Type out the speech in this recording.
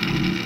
You